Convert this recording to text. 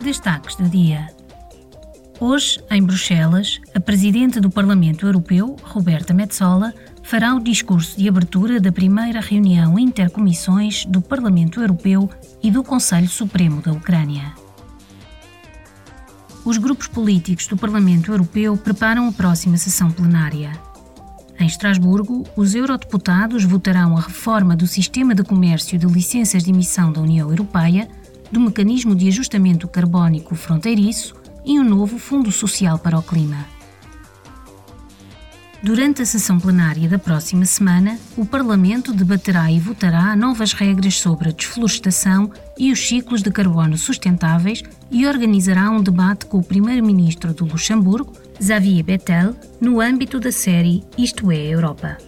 Destaques do dia. Hoje, em Bruxelas, a Presidente do Parlamento Europeu, Roberta Metsola, fará o discurso de abertura da primeira reunião intercomissões do Parlamento Europeu e do Conselho Supremo da Ucrânia. Os grupos políticos do Parlamento Europeu preparam a próxima sessão plenária. Em Estrasburgo, os eurodeputados votarão a reforma do sistema de comércio de licenças de emissão da União Europeia, do mecanismo de ajustamento carbónico fronteiriço e um novo Fundo Social para o Clima. Durante a sessão plenária da próxima semana, o Parlamento debaterá e votará novas regras sobre a desflorestação e os ciclos de carbono sustentáveis e organizará um debate com o Primeiro-Ministro do Luxemburgo, Xavier Bettel, no âmbito da série Isto é Europa.